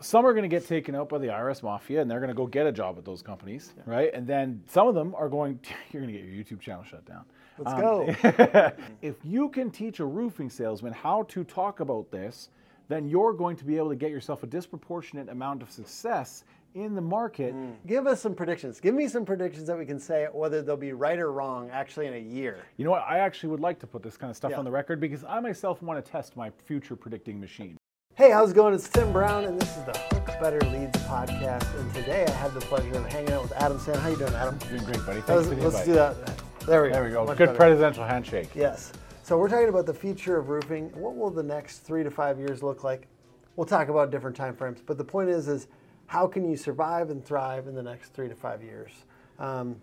some are going to get taken out by the IRS mafia and they're going to go get a job at those companies, right? And then some of them are going, you're going to get your YouTube channel shut down. Let's Um, go. if you can teach a roofing salesman how to talk about this, then you're going to be able to get yourself a disproportionate amount of success in the market. Give us some predictions. Give me some predictions that we can say whether they'll be right or wrong actually in a year. You know what? I actually would like to put this kind of stuff Yeah. on the record because I myself want to test my future predicting machine. Hey, how's it going? It's Tim Brown, and this is the Hook Better Leads podcast. And today I have the pleasure of hanging out with Adam Sand. How you doing, Adam? Doing great, buddy. Thanks Let's, for the let's invite. do that. There we go. There we go. Much Good better. presidential handshake. Yes. So we're talking about the future of roofing. What will the next three to five years look like? We'll talk about different time frames, but the point is, is how can you survive and thrive in the next three to five years? Um,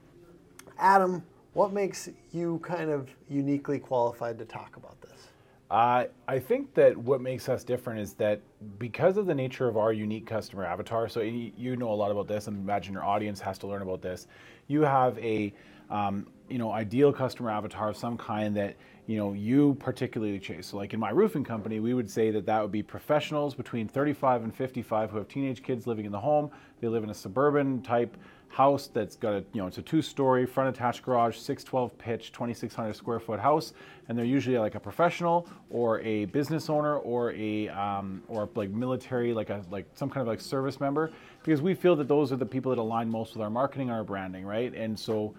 Adam, what makes you kind of uniquely qualified to talk about this? Uh, I think that what makes us different is that because of the nature of our unique customer avatar, so you know a lot about this, and imagine your audience has to learn about this. You have a um, you know ideal customer avatar of some kind that you know you particularly chase. So, like in my roofing company, we would say that that would be professionals between 35 and 55 who have teenage kids living in the home. They live in a suburban type house that's got a you know it's a two-story front attached garage 612 pitch 2600 square foot house. And they're usually like a professional or a business owner or a um, or like military like a like some kind of like service member. Because we feel that those are the people that align most with our marketing and our branding right? And so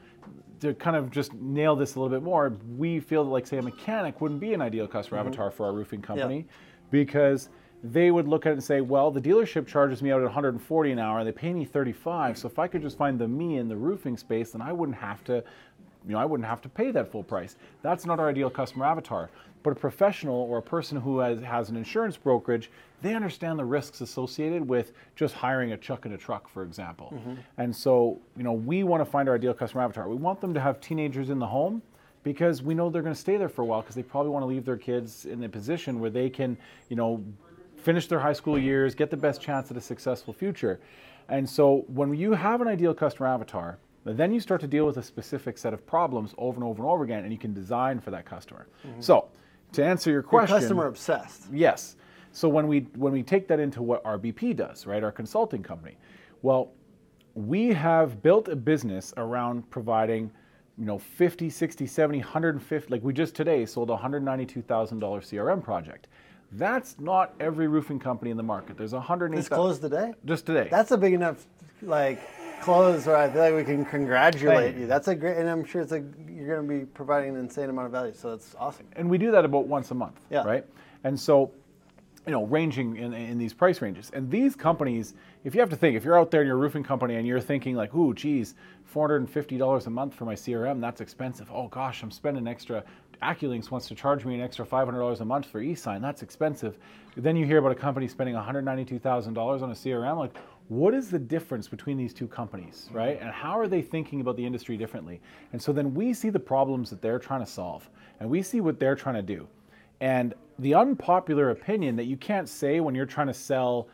to kind of just nail this a little bit more we feel that like say a mechanic wouldn't be an ideal customer avatar for our roofing company because they would look at it and say, well, the dealership charges me out at 140 an hour, and they pay me 35. So if I could just find the me in the roofing space, then I wouldn't have to, you know, I wouldn't have to pay that full price. That's not our ideal customer avatar. But a professional or a person who has, has an insurance brokerage, they understand the risks associated with just hiring a chuck in a truck, for example. Mm-hmm. And so, you know, we want to find our ideal customer avatar. We want them to have teenagers in the home because we know they're going to stay there for a while because they probably want to leave their kids in a position where they can, you know, finish their high school years, get the best chance at a successful future. And so when you have an ideal customer avatar, then you start to deal with a specific set of problems over and over and over again, and you can design for that customer. Mm-hmm. So to answer your You're question, customer obsessed. Yes. So when we when we take that into what RBP does, right, our consulting company, well, we have built a business around providing, you know, 50, 60, 70, 150 like we just today sold a $192,000 CRM project. That's not every roofing company in the market. There's a 108 This closed today. just today. That's a big enough like close where I feel like we can congratulate you. you. That's a great, and I'm sure it's a you're going to be providing an insane amount of value. So that's awesome. and we do that about once a month, Yeah. right? And so, you know, ranging in, in these price ranges. And these companies, if you have to think, if you're out there in your roofing company and you're thinking like, ooh, geez, $450 a month for my CRM, that's expensive. Oh gosh, I'm spending extra. AccuLynx wants to charge me an extra $500 a month for e-sign. That's expensive. Then you hear about a company spending $192,000 on a CRM. Like, what is the difference between these two companies, right? And how are they thinking about the industry differently? And so then we see the problems that they're trying to solve, and we see what they're trying to do. And the unpopular opinion that you can't say when you're trying to sell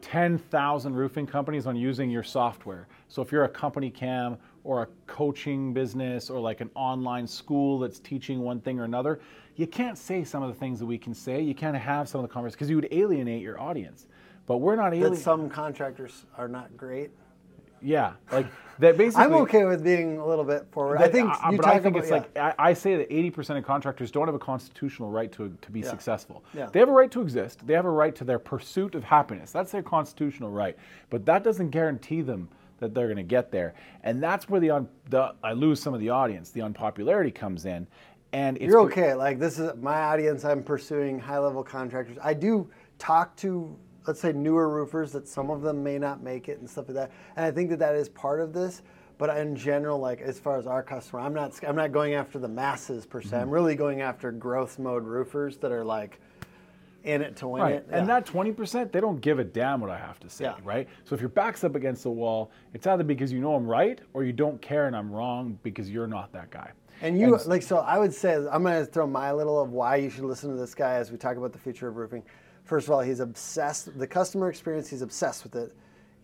10,000 roofing companies on using your software. So if you're a CompanyCam or a coaching business or like an online school that's teaching one thing or another, you can't say some of the things that we can say. You can't have some of the conversations because you would alienate your audience. But we're not That alienating. some contractors are not great. Yeah, like that basically. I'm okay with being a little bit forward. I think uh, you but I think about, it's yeah. like I, I say that 80% of contractors don't have a constitutional right to, to be Yeah. successful. Yeah. They have a right to exist. They have a right to their pursuit of happiness. That's their constitutional right. But that doesn't guarantee them that they're going to get there. And that's where the, un, the I lose some of the audience. The unpopularity comes in. And it's You're okay. Like this is my audience. I'm pursuing high level contractors. I do talk to let's say newer roofers that some of them may not make it and stuff like that. And I think that that is part of this. But in general, like as far as our customer, I'm not I'm not going after the masses per se. I'm Mm-hmm. really going after growth mode roofers that are like in it to win Right. it. And that 20%, they don't give a damn what I have to say, Yeah. right? So if your back's up against the wall, it's either because you know I'm right or you don't care and I'm wrong because you're not that guy. And you And- like so I would say I'm going to throw my little of why you should listen to this guy as we talk about the future of roofing. First of all, he's obsessed the customer experience. He's obsessed with it.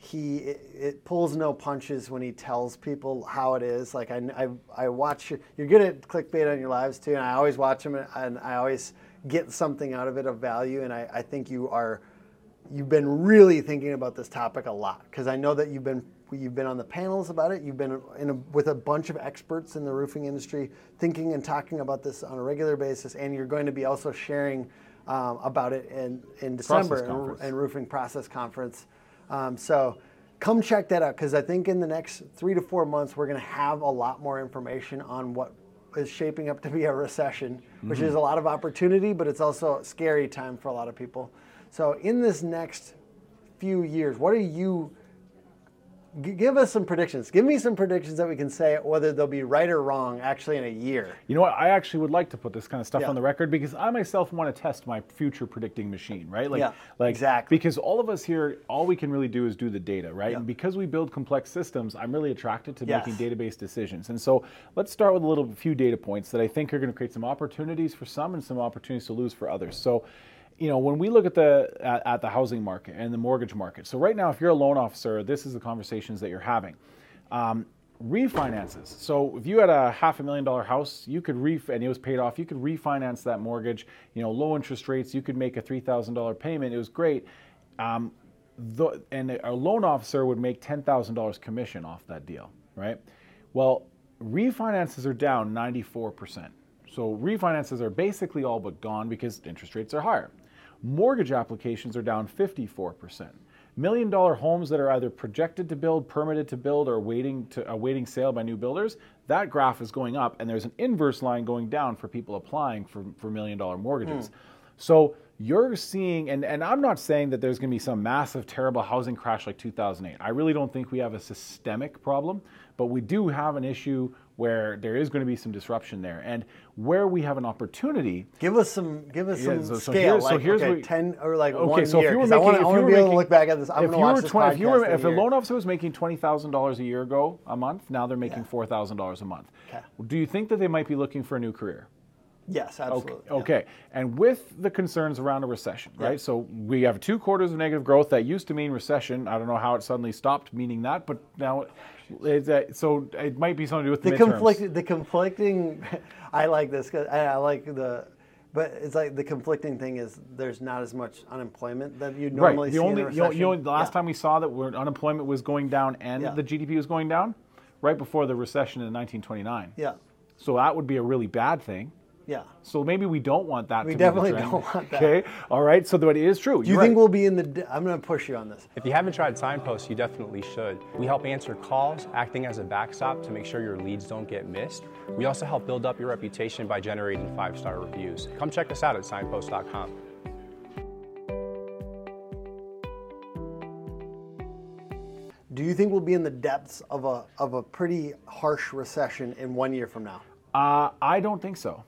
He it, it pulls no punches when he tells people how it is. Like I I, I watch you're good at clickbait on your lives too, and I always watch them and I always get something out of it of value. And I, I think you are you've been really thinking about this topic a lot because I know that you've been you've been on the panels about it. You've been in a, with a bunch of experts in the roofing industry, thinking and talking about this on a regular basis, and you're going to be also sharing um, about it in in December and, and roofing process conference. Um, so come check that out because I think in the next three to four months we're going to have a lot more information on what is shaping up to be a recession, mm-hmm. which is a lot of opportunity, but it's also a scary time for a lot of people. So in this next few years, what are you give us some predictions. Give me some predictions that we can say whether they'll be right or wrong actually in a year. You know what? I actually would like to put this kind of stuff yeah. on the record because I myself want to test my future predicting machine, right? Like, yeah, like exactly. Because all of us here, all we can really do is do the data, right? Yeah. And because we build complex systems, I'm really attracted to yes. making database decisions. And so let's start with a little few data points that I think are going to create some opportunities for some and some opportunities to lose for others. So you know, when we look at the at, at, the housing market and the mortgage market. So right now, if you're a loan officer, this is the conversations that you're having. Um, refinances. So if you had a half a million dollar house, you could ref and it was paid off. You could refinance that mortgage. You know, low interest rates. You could make a three thousand dollar payment. It was great. Um, the, and a loan officer would make ten thousand dollars commission off that deal, right? Well, refinances are down ninety four percent. So refinances are basically all but gone because interest rates are higher. Mortgage applications are down 54%. Million dollar homes that are either projected to build, permitted to build, or waiting to awaiting sale by new builders, that graph is going up, and there's an inverse line going down for people applying for, for million dollar mortgages. Mm. So you're seeing, and, and I'm not saying that there's going to be some massive, terrible housing crash like 2008. I really don't think we have a systemic problem, but we do have an issue where there is going to be some disruption there, and where we have an opportunity. Give us some, give us yeah, some so, scale. So here's, like, okay, ten or like okay, one so year. If you were making, I want to be able to look back at this. I'm if you were 20, if you were, if a loan officer was making twenty thousand dollars a year ago a month, now they're making yeah. four thousand dollars a month. Okay. Do you think that they might be looking for a new career? Yes, absolutely. Okay. Yeah. okay. And with the concerns around a recession, right? Yeah. So we have two quarters of negative growth. That used to mean recession. I don't know how it suddenly stopped meaning that, but now, so it might be something to do with the, the conflict. The conflicting. I like this because I like the. But it's like the conflicting thing is there's not as much unemployment that you normally right. the see only, in a recession. You know, the last yeah. time we saw that where unemployment was going down and the GDP was going down, right before the recession in 1929. Yeah. So that would be a really bad thing. Yeah. So maybe we don't want that. We definitely don't want that. Okay. All right. So that it is true. Do you You're think right. we'll be in the? I'm going to push you on this. If you haven't tried Signpost, you definitely should. We help answer calls, acting as a backstop to make sure your leads don't get missed. We also help build up your reputation by generating five-star reviews. Come check us out at signpost.com. Do you think we'll be in the depths of a of a pretty harsh recession in one year from now? Uh, I don't think so.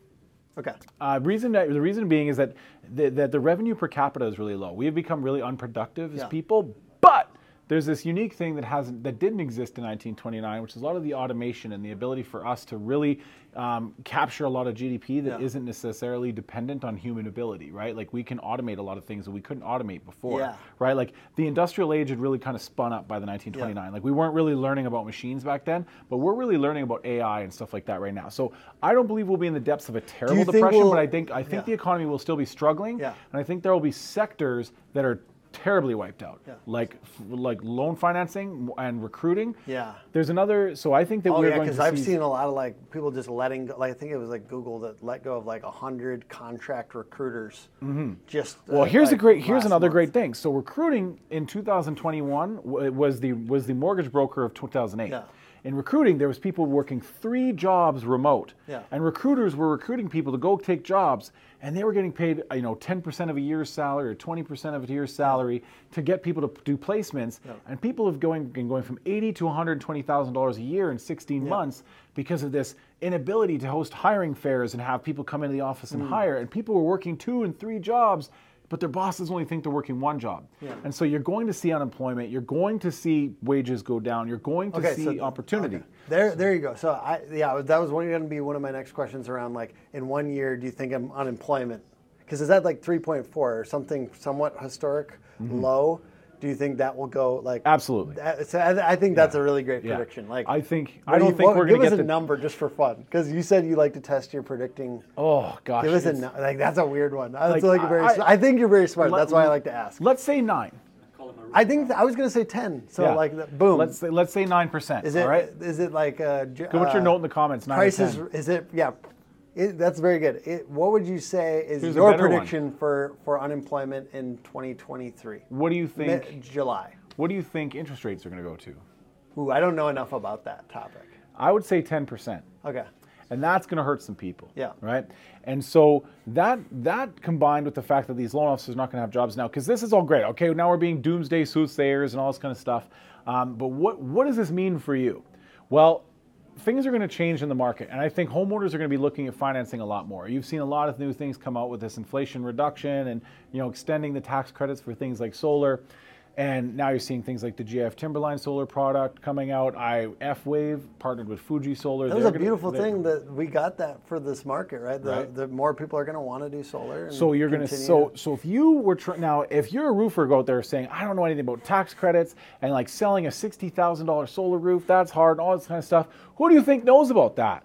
Okay. Uh, reason that, the reason being is that the, that the revenue per capita is really low. We have become really unproductive as yeah. people, but there's this unique thing that hasn't that didn't exist in 1929, which is a lot of the automation and the ability for us to really um, capture a lot of GDP that yeah. not necessarily dependent on human ability, right? Like we can automate a lot of things that we couldn't automate before, yeah. right? Like the industrial age had really kind of spun up by the 1929. Yeah. Like we weren't really learning about machines back then, but we're really learning about AI and stuff like that right now. So I don't believe we'll be in the depths of a terrible depression, we'll, but I think I think the economy will still be struggling, and I think there will be sectors that are terribly wiped out. Yeah. Like like loan financing and recruiting. Yeah. There's another. So I think that oh, we're yeah, going to because I've see, seen a lot of like people just letting go. Like I think it was like Google that let go of like hundred contract recruiters. Mm-hmm. Just uh, well, here's like a great. Here's another month. great thing. So recruiting in 2021 was the was the mortgage broker of 2008. Yeah in recruiting, there was people working three jobs remote, yeah. and recruiters were recruiting people to go take jobs, and they were getting paid, you know, 10% of a year's salary or 20% of a year's salary to get people to do placements, yeah. and people have going been going from 80 to 120 thousand dollars a year in 16 months because of this inability to host hiring fairs and have people come into the office and mm. hire, and people were working two and three jobs but their bosses only think they're working one job. Yeah. And so you're going to see unemployment, you're going to see wages go down, you're going to okay, see so, opportunity. Okay. There, there you go. So I, yeah, that was going to be one of my next questions around like, in one year, do you think I'm unemployment? Because is that like 3.4 or something somewhat historic mm-hmm. low? Do you think that will go like? Absolutely. That, so I, I think that's a really great Yeah. prediction. Like, I think I do don't you- think what- we're going to us get a the number just for fun because you said you like to test your predicting. Oh gosh. Give us a like that's a weird one. That's Like, like, very. I- I, think you're very smart. let- that's why I like to ask. Let's say nine. I think th- I was gonna say ten. So Yeah. like boom. Let's say let's say nine percent. is it? All right. Is it like? Uh, with your note in the comments. Nine prices 10. is it yeah it, that's very good it, what would you say is Here's your one. prediction for for unemployment in 2023 What do you think? july What do you think interest rates are going to go to? Ooh, i don't know enough about that topic I would say ten percent. okay and that's going to hurt some people. Yeah. Right. And so that that combined with the fact that these loan officers are not going to have jobs now, because this is all great. Okay, now we're being doomsday soothsayers and all this kind of stuff. Um, but what what does this mean for you? Well. Things are going to change in the market, and I think homeowners are going to be looking at financing a lot more. You've seen a lot of new things come out with this inflation reduction, and you know extending the tax credits for things like solar. And now you're seeing things like the GAF Timberline solar product coming out. I F Wave partnered with Fuji Solar. that was They're a gonna- beautiful they're- thing that we got that for this market right the, Right. the more people are going to want to do solar and So you're going to so so if you were tr- now if you're a roofer go out there saying I don't know anything about tax credits and like selling a sixty thousand dollar solar roof that's hard and all this kind of stuff who do you think knows about that?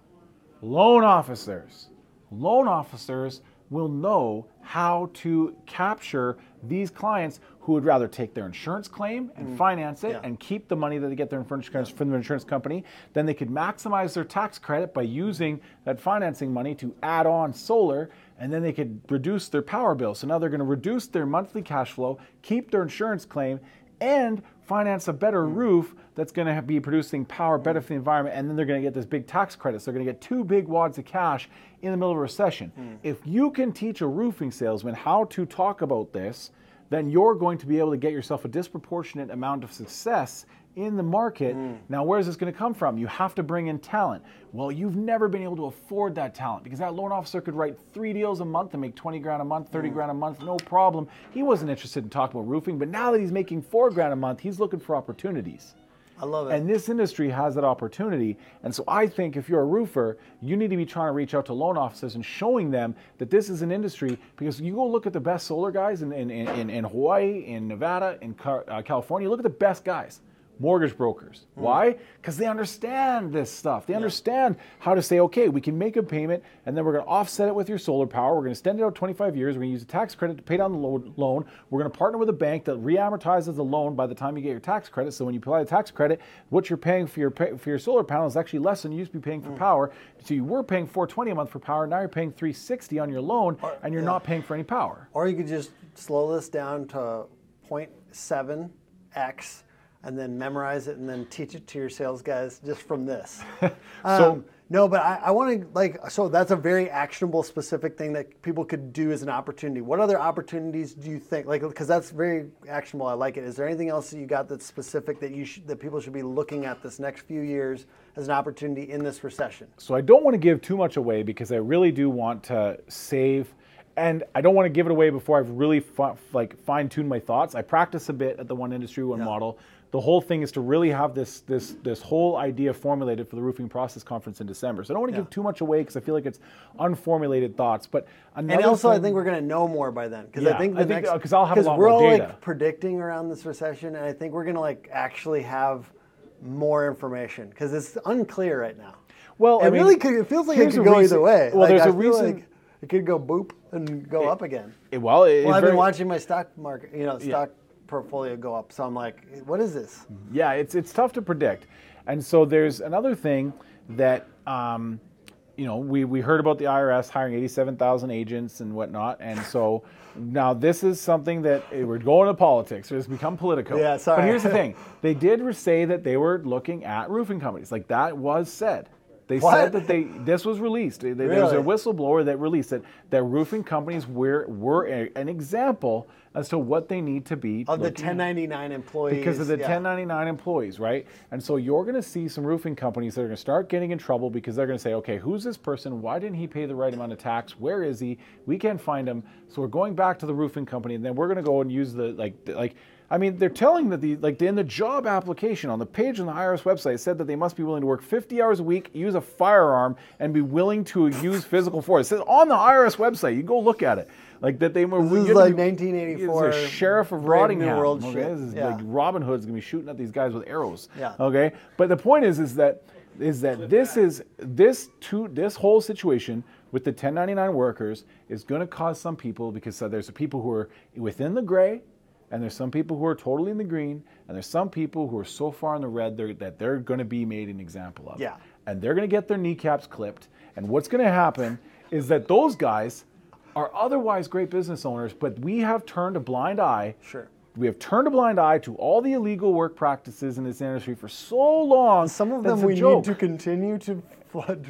Loan officers. Loan officers will know how to capture these clients who would rather take their insurance claim and mm. finance it Yeah. and keep the money that they get their insurance from the insurance company. Then they could maximize their tax credit by using that financing money to add on solar, and then they could reduce their power bill. So now they're going to reduce their monthly cash flow, keep their insurance claim, and finance a better mm. roof that's going to be producing power better for the environment and then they're going to get this big tax credit. So they're going to get two big wads of cash in the middle of a recession. Mm. If you can teach a roofing salesman how to talk about this then you're going to be able to get yourself a disproportionate amount of success in the market. Now, where is this going to come from? You have to bring in talent. Well, you've never been able to afford that talent because that loan officer could write three deals a month and make 20 grand a month, 30 grand a month, no problem. He wasn't interested in talking about roofing, but now that he's making four grand a month, he's looking for opportunities. i love it And this industry has that opportunity. And so I think if you're a roofer, you need to be trying to reach out to loan officers and showing them that this is an industry because you go look at the best solar guys in, in, in, in Hawaii, in Nevada, in uh, California, look at the best guys. Mortgage brokers. Mm. Why? Because they understand this stuff. They understand how to say, okay, we can make a payment and then we're going to offset it with your solar power. We're going to extend it out 25 years. We're going to use a tax credit to pay down the lo- loan. We're going to partner with a bank that re-amortizes the loan by the time you get your tax credit. So when you apply the tax credit, what you're paying for your for your solar panel is actually less than you used to be paying for mm. power. So you were paying 420 a month for power. Now you're paying 360 on your loan, and you're not paying for any power. or you could just slow this down to 0.7x and then memorize it and then teach it to your sales guys just from this. So- Um, no, but I, I want to like so that's a very actionable, specific thing that people could do as an opportunity. What other opportunities do you think like because that's very actionable? I like it. Is there anything else that you got that's specific that you should, that people should be looking at this next few years as an opportunity in this recession? So I don't want to give too much away because I really do want to save, and I don't want to give it away before I've really fi- like fine tuned my thoughts. I practice a bit at the One Industry One model. The whole thing is to really have this this this whole idea formulated for the roofing process conference in December. So I don't want to give too much away because I feel like it's unformulated thoughts. But And also, I think we're going to know more by then because Yeah, I think the I think, next uh, 'cause I'll have a lot we're more all data. like predicting around this recession, and I think we're going to like actually have more information because it's unclear right now. Well, it I mean, really could. It feels like it could go reason- either way. well, Like, there's I a reason- like it could go boop and go up again. It- well, it, Well, I've very- been watching my stock market, you know, stock portfolio go up, so I'm like, what is this? Yeah, it's it's tough to predict, and so there's another thing that um, you know we we heard about the IRS hiring 87,000 agents and whatnot, and so now this is something that eh, we're going to politics. It's become political. Yeah, sorry. But here's the thing: they did say that they were looking at roofing companies. Like that was said. They What? said that they this was released. They- There was a whistleblower that released it that roofing companies were were a, an example as to what they need to be Of the looking at. 1099 employees. Because of the yeah. 1099 employees, right? And so you're going to see some roofing companies that are going to start getting in trouble because they're going to say, okay, who's this person? Why didn't he pay the right amount of tax? Where is he? We can't find him. So we're going back to the roofing company, and then we're going to go and use the like the- like. I mean, they're telling that the like in the job application on the page on the IRS website said that they must be willing to work 50 hours a week, use a firearm, and be willing to use physical force. It says on the IRS website. You go look at it. like that they were. This you is had like be- 1984 This is sheriff of Brave New Nottingham. World okay? shit. This is Yeah. like Robin Hood's gonna be shooting at these guys with arrows. Yeah. Okay, but the point is, is that is that this is this to this whole situation with the 1099 workers is going to cause some people because uh, there's people who are within the gray and there's some people who are totally in the green and there's some people who are so far in the red they're, that they're going to be made an example of Yeah. and they're going to get their kneecaps clipped and what's going to happen is that those guys are otherwise great business owners but we have turned a blind eye Sure. we have turned a blind eye to all the illegal work practices in this industry for so long. Some of them we joke. need to continue to flood,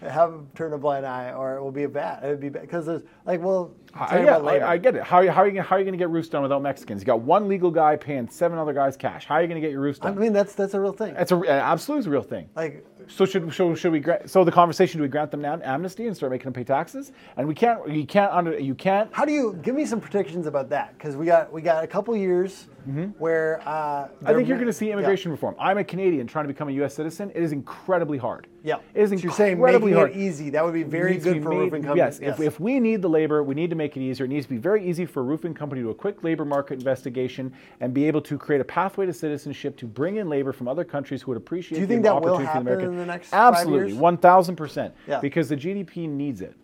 have turn a blind eye, or it will be a bad. It would be bad because there's like, well, I, yeah, about. I, I get it. How, how are you gonna, how are you going to get roofs done without Mexicans? You got one legal guy paying seven other guys cash. How are you going to get your roofs done? I mean, that's that's a real thing. That's a absolutely a real thing. Like, So should so should we grant, so the conversation do we grant them am- amnesty and start making them pay taxes? And we can't you can't under you can't how do you give me some predictions about that? Because we got we got a couple years where uh, Mm-hmm. I think you're going to see immigration reform. I'm a Canadian trying to become a U.S. citizen. It is incredibly hard. Yeah, it is So you're saying incredibly making hard. it easy. That would be very good be for made- roofing companies. Yes, If, if we need the labor, we need to make it easier. It needs to be very easy for a roofing company to do a quick labor market investigation and be able to create a pathway to citizenship to bring in labor from other countries who would appreciate Do you the think that will happen American. in the next five Absolutely, one thousand percent. Yeah. Because the GDP needs it.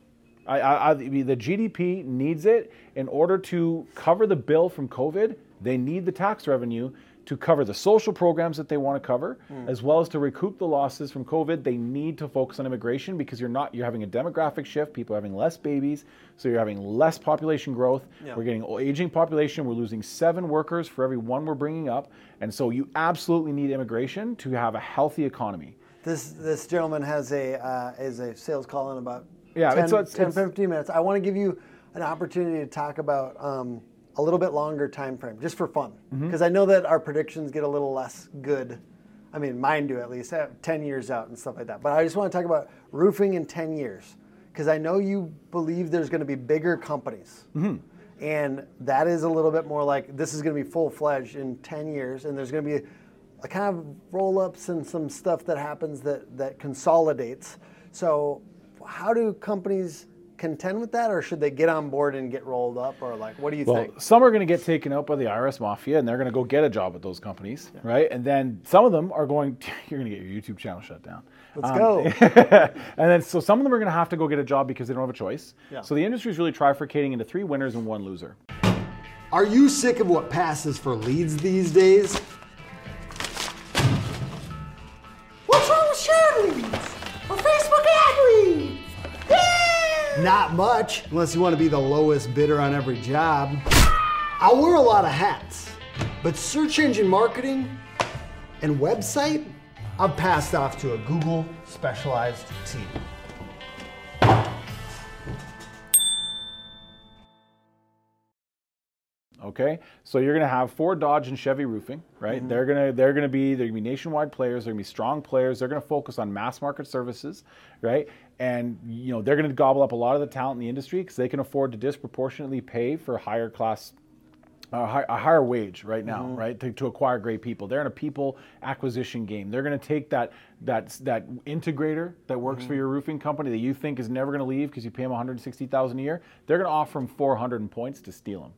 I, I, I, the GDP needs it in order to cover the bill from COVID. They need the tax revenue to cover the social programs that they want to cover, Hmm. as well as to recoup the losses from COVID. They need to focus on immigration because you're not you're having a demographic shift. People are having less babies, so you're having less population growth. Yeah. We're getting aging population. We're losing seven workers for every one we're bringing up, and so you absolutely need immigration to have a healthy economy. This this gentleman has a uh, is a sales call in about Yeah, 10, it's- it's- 10 15 minutes. I want to give you an opportunity to talk about um, a little bit longer time frame, just for fun, Mm-hmm. because I know that our predictions get a little less good. I mean, mine do at least, uh, 10 years out and stuff like that. But I just want to talk about roofing in 10 years, because I know you believe there's going to be bigger companies. Mm-hmm. And that is a little bit more like this is going to be full fledged in 10 years, and there's going to be a kind of roll ups and some stuff that happens that, that consolidates. So, how do companies contend with that, or should they get on board and get rolled up, or like, what do you Well, think? some are going to get taken out by the IRS mafia, and they're going to go get a job at those companies, right? And then some of them are going. To, You're going to get your YouTube channel shut down. Let's Um, go. and then so some of them are going to have to go get a job because they don't have a choice. Yeah. So the industry is really trifurcating into three winners and one loser. Are you sick of what passes for leads these days? Not much, unless you want to be the lowest bidder on every job. I wear a lot of hats, but search engine marketing and website, I've passed off to a Google specialized team. Okay, so you're going to have Ford, Dodge, and Chevy Roofing, right? Mm-hmm. They're going to they're going to be they're going to be nationwide players. They're going to be strong players. They're going to focus on mass market services, right? And you know they're going to gobble up a lot of the talent in the industry because they can afford to disproportionately pay for higher class a, hi- a higher wage right now, mm-hmm. right, to, to acquire great people. They're in a people acquisition game. They're going to take that that that integrator that works for mm-hmm. your roofing company that you think is never going to leave because you pay them 160,000 a year. They're going to offer them 400 points to steal them.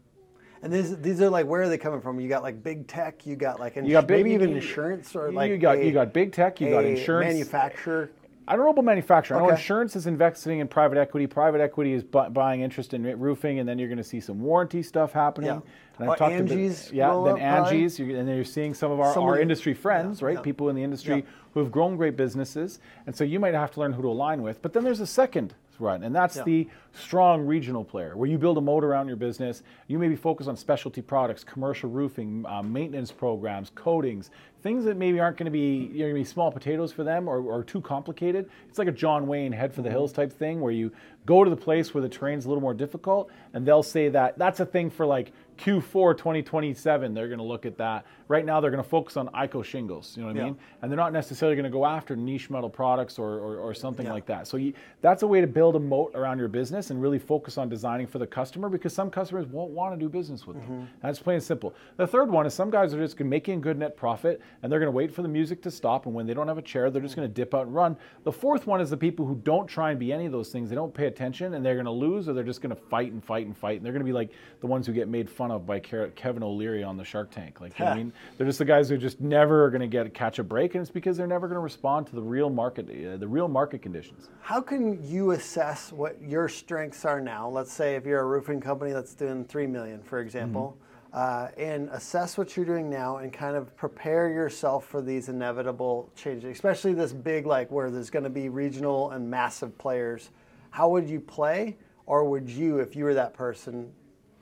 And these these are like where are they coming from? You got like big tech, you got like ins- You got big- maybe even insurance or like you got- a- you got big tech, you got insurance. manufacturer. I don't know about manufacturing. I know Okay. insurance is investing in private equity. Private equity is bu- buying interest in roofing, and then you're going to see some warranty stuff happening. Yeah. And Oh, I've uh, talked Angie's to yeah, then. Angie's, you're, and then you're seeing some of our, Some our industry friends, right? yeah. People in the industry Yeah. who have grown great businesses, and so you might have to learn who to align with. But then there's a second run, and that's Yeah. the strong regional player, where you build a moat around your business. You maybe focus on specialty products, commercial roofing, um, maintenance programs, coatings, things that maybe aren't going to be you know, gonna be small potatoes for them or, or too complicated. It's like a John Wayne head for the hills type thing, where you go to the place where the terrain's a little more difficult, and they'll say that that's a thing for like Q4 2027. They're going to look at that. Right now, they're going to focus on IKO shingles. You know what I Yeah. mean? And they're not necessarily going to go after niche metal products or, or, or something like that. So you, that's a way to build a moat around your business and really focus on designing for the customer because some customers won't want to do business with them. That's plain and simple. The third one is some guys are just going to make a good net profit and they're going to wait for the music to stop. And when they don't have a chair, they're just going to dip out and run. The fourth one is the people who don't try and be any of those things. They don't pay attention and they're going to lose or they're just going to fight and fight and fight and they're going to be like the ones who get made fun of by Kevin O'Leary on the Shark Tank. Like, I mean, they're just the guys who just never are going to get catch a break, and it's because they're never going to respond to the real market, uh, the real market conditions. How can you assess what your strengths are now? Let's say if you're a roofing company that's doing three million, for example. Mm-hmm. Uh, and assess what you're doing now and kind of prepare yourself for these inevitable changes, especially this big, like where there's going to be regional and massive players. How would you play, or would you, if you were that person,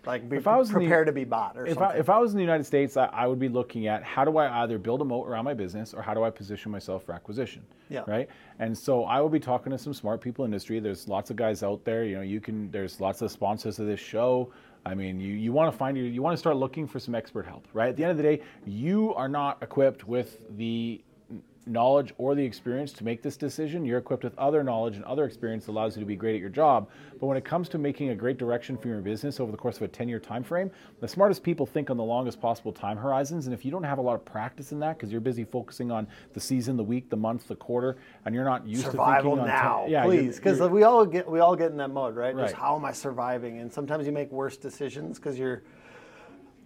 like be if I was prepared the, to be bought or if something. I, if I was in the United States, I, I, would be looking at how do I either build a moat around my business or how do I position myself for acquisition. Yeah. Right. And so I will be talking to some smart people in industry. There's lots of guys out there. You know, you can. There's lots of sponsors of this show. I mean, you, you want to find you you want to start looking for some expert help, right? At the end of the day, you are not equipped with the knowledge or the experience to make this decision. You're equipped with other knowledge and other experience that allows you to be great at your job. But when it comes to making a great direction for your business over the course of a 10-year time frame, the smartest people think on the longest possible time horizons. And if you don't have a lot of practice in that because you're busy focusing on the season, the week, the month, the quarter, and you're not used Survival to thinking now, on yeah, please, because we all get we all get in that mode, right? right? Just how am I surviving? And sometimes you make worse decisions because you're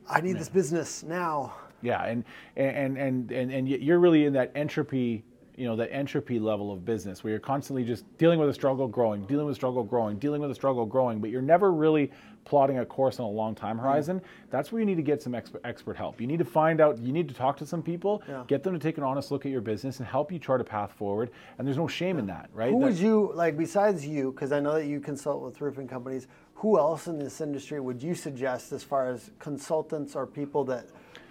I need yeah. this business now. Yeah, and and and and and you're really in that entropy, you know, that entropy level of business where you're constantly just dealing with a struggle, growing, dealing with a struggle, growing, dealing with a struggle, growing, but you're never really plotting a course on a long time mm-hmm. horizon. Mm-hmm. That's where you need to get some expert, expert help. You need to find out. You need to talk to some people, yeah. get them to take an honest look at your business and help you chart a path forward. And there's no shame yeah. in that, right? Who That's, would you like besides you? Because I know that you consult with roofing companies. Who else in this industry would you suggest as far as consultants or people that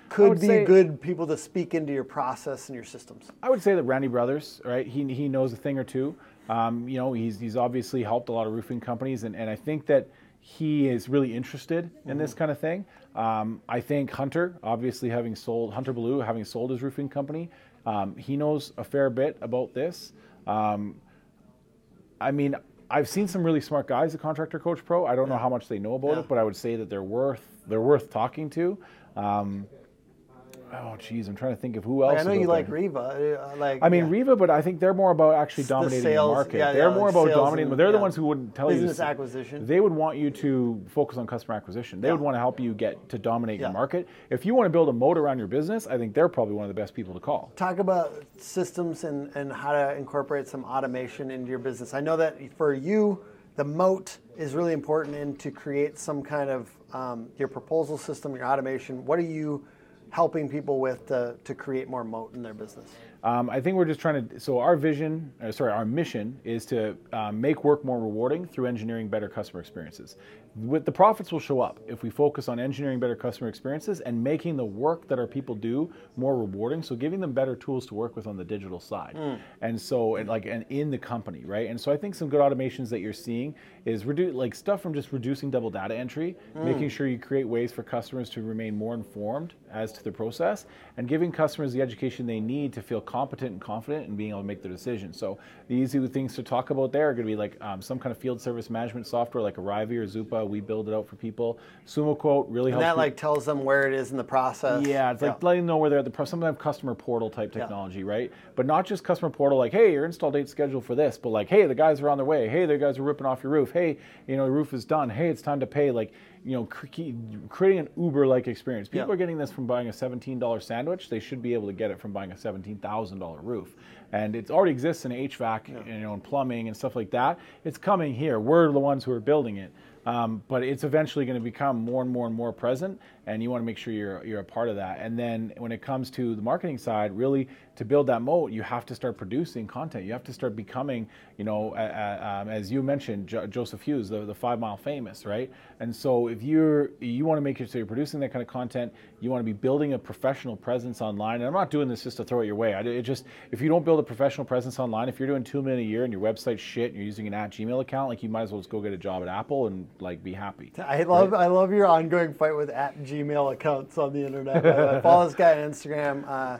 could be say, good people to speak into your process and your systems? I would say that Randy Brothers, right? He, he knows a thing or two. Um, you know, he's, he's obviously helped a lot of roofing companies, and, and I think that he is really interested in mm-hmm. this kind of thing. Um, I think Hunter, obviously having sold Hunter Blue, having sold his roofing company, um, he knows a fair bit about this. Um, I mean, I've seen some really smart guys at Contractor Coach Pro. I don't yeah. know how much they know about yeah. it, but I would say that they're worth they're worth talking to. Oh geez, I'm trying to think of who else. Like, I know you like Riva. Uh, like I mean yeah. Riva, but I think they're more about actually dominating the, sales, the market. Yeah, they're yeah, more like about dominating. And, they're the ones who wouldn't tell business you business acquisition. They would want you to focus on customer acquisition. They would want to help you get to dominate your market. If you want to build a moat around your business, I think they're probably one of the best people to call. Talk about systems and, and how to incorporate some automation into your business. I know that for you, the moat is really important and to create some kind of um, your proposal system, your automation. What are you helping people with to, to create more moat in their business? Um, I think we're just trying to. So our vision, uh, sorry, our mission is to um, make work more rewarding through engineering better customer experiences. With the profits will show up if we focus on engineering better customer experiences and making the work that our people do more rewarding. So giving them better tools to work with on the digital side, mm. and so and like and in the company, right? And so I think some good automations that you're seeing is reduce like stuff from just reducing double data entry, mm. making sure you create ways for customers to remain more informed as to the process, and giving customers the education they need to feel competent and confident in being able to make their decisions. So the easy things to talk about there are going to be like um, some kind of field service management software like Arriva or Zuper. We build it out for people. SumoQuote really helps. and helps. that like tells them where it is in the process. Yeah, it's like letting them know where they're at the pro- sometimes customer portal type technology, yeah. right? But not just customer portal like, hey, your install date scheduled for this, but like, hey, the guys are on their way. Hey, the guys are ripping off your roof. Hey, you know, the roof is done. Hey, it's time to pay. Like you know, creating an Uber-like experience. People yeah. are getting this from buying a $17 sandwich. They should be able to get it from buying a $17,000 roof. And it already exists in HVAC, yeah. you know, and plumbing and stuff like that. It's coming here. We're the ones who are building it. Um, but it's eventually going to become more and more and more present, and you want to make sure you're you're a part of that. And then when it comes to the marketing side, really to build that moat, you have to start producing content. You have to start becoming, you know, um, as you mentioned, jo- Joseph Hughes, the, the five mile famous, right? And so if you're you want to make sure so you're producing that kind of content, you want to be building a professional presence online. And I'm not doing this just to throw it your way. I, it just if you don't build a professional presence online, if you're doing two million a year and your website's shit, and you're using an at Gmail account, like you might as well just go get a job at Apple and like be happy. I love right? I love your ongoing fight with at Gmail accounts on the internet. I follow this guy on Instagram. Uh,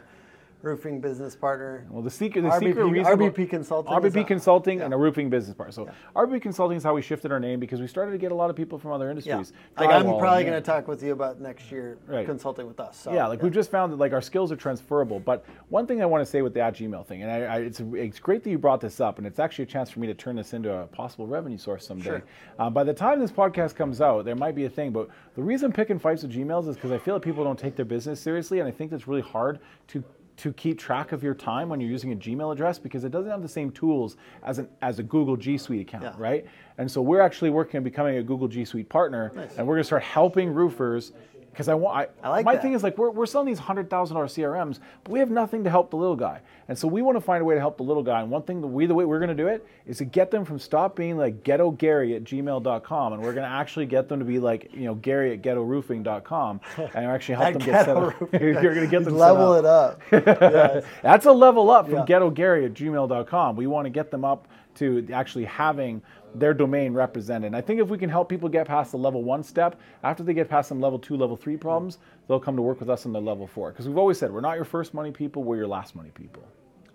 roofing business partner. Well, the secret, the RBP secret reason RBP Consulting RBP Consulting, yeah. and a roofing business partner. So RBP Consulting is how we shifted our name because we started to get a lot of people from other industries. Yeah. Like I'm probably going to talk with you about next year Right. consulting with us. So, yeah, like we've just found that like our skills are transferable. But one thing I want to say with the at Gmail thing, and I, I, it's it's great that you brought this up, and it's actually a chance for me to turn this into a possible revenue source someday. Sure. Uh, by the time this podcast comes out, there might be a thing, but the reason I'm picking fights with Gmails is because I feel that people don't take their business seriously, and I think that's really hard to to keep track of your time when you're using a Gmail address because it doesn't have the same tools as an as a Google G Suite account, Yeah. right? And so we're actually working on becoming a Google G Suite partner, and we're going to start helping roofers. Because I want, I, I like my that. thing is like we're, we're selling these hundred thousand dollar CRMs, but we have nothing to help the little guy, and so we want to find a way to help the little guy. And one thing that we the way we're going to do it is to get them from stop being like ghetto Gary at gmail.com, and we're going to actually get them to be like you know Gary at ghettoroofing.com, and actually help them get set up. You're going to get them level up. it up. Yes. That's a level up from Yeah. ghetto Gary at gmail.com. We want to get them up to actually having their domain represented. And I think if we can help people get past the level one step, after they get past some level two, level three problems, they'll come to work with us on the level four. Because we've always said we're not your first money people, we're your last money people.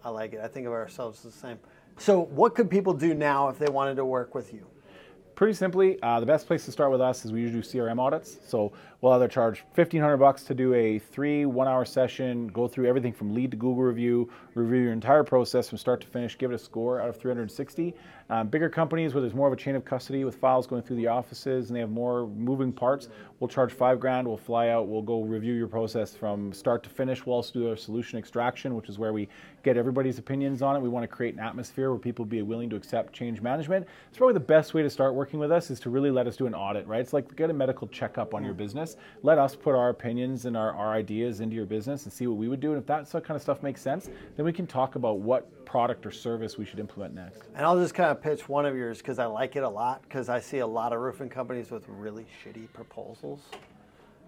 I like it. I think of ourselves the same. So, what could people do now if they wanted to work with you? Pretty simply, uh, the best place to start with us is we usually do CRM audits. So we'll either charge fifteen hundred bucks to do a three one-hour session, go through everything from lead to Google review, review your entire process from start to finish, give it a score out of 360. Um, bigger companies where there's more of a chain of custody with files going through the offices and they have more moving parts, we'll charge five grand. We'll fly out. We'll go review your process from start to finish. We'll also do a solution extraction, which is where we get everybody's opinions on it. We want to create an atmosphere where people be willing to accept change management. It's probably the best way to start working with us is to really let us do an audit, right? It's like get a medical checkup on your business. Let us put our opinions and our, our ideas into your business and see what we would do. And if that kind of stuff makes sense, then we can talk about what product or service we should implement next. And I'll just kind of pitch one of yours because I like it a lot because I see a lot of roofing companies with really shitty proposals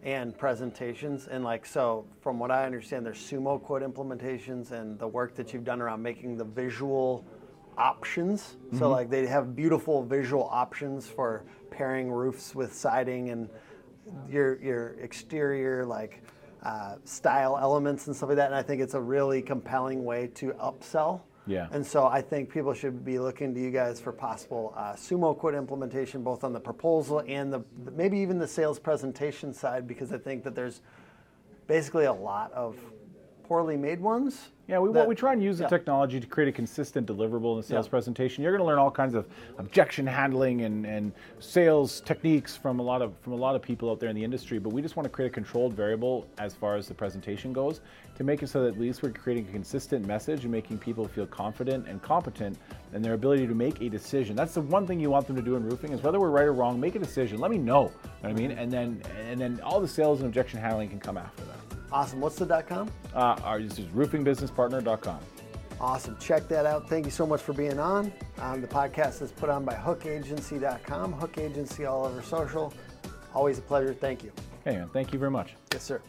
and presentations. And like, so from what I understand, there's SumoQuote implementations and the work that you've done around making the visual options. So like they have beautiful visual options for pairing roofs with siding and your your exterior like uh, style elements and stuff like that. And I think it's a really compelling way to upsell. Yeah. And so I think people should be looking to you guys for possible uh, SumoQuote implementation, both on the proposal and the maybe even the sales presentation side, because I think that there's basically a lot of poorly made ones. Yeah, we, that- we try and use the yeah. technology to create a consistent deliverable in the sales Yeah. presentation. You're going to learn all kinds of objection handling and, and sales techniques from a lot of from a lot of people out there in the industry. But we just want to create a controlled variable as far as the presentation goes to make it so that at least we're creating a consistent message and making people feel confident and competent in their ability to make a decision. That's the one thing you want them to do in roofing is whether we're right or wrong, make a decision. Let me know. You know what I mean? Mm-hmm. And then and then all the sales and objection handling can come after that. Awesome. What's the dot com? Uh, our, this is roofingbusinesspartner.com. Awesome. Check that out. Thank you so much for being on. Um, the podcast is put on by hookagency.com, Hook Agency all over social. Always a pleasure. Thank you. Hey, man, thank you very much. Yes, sir.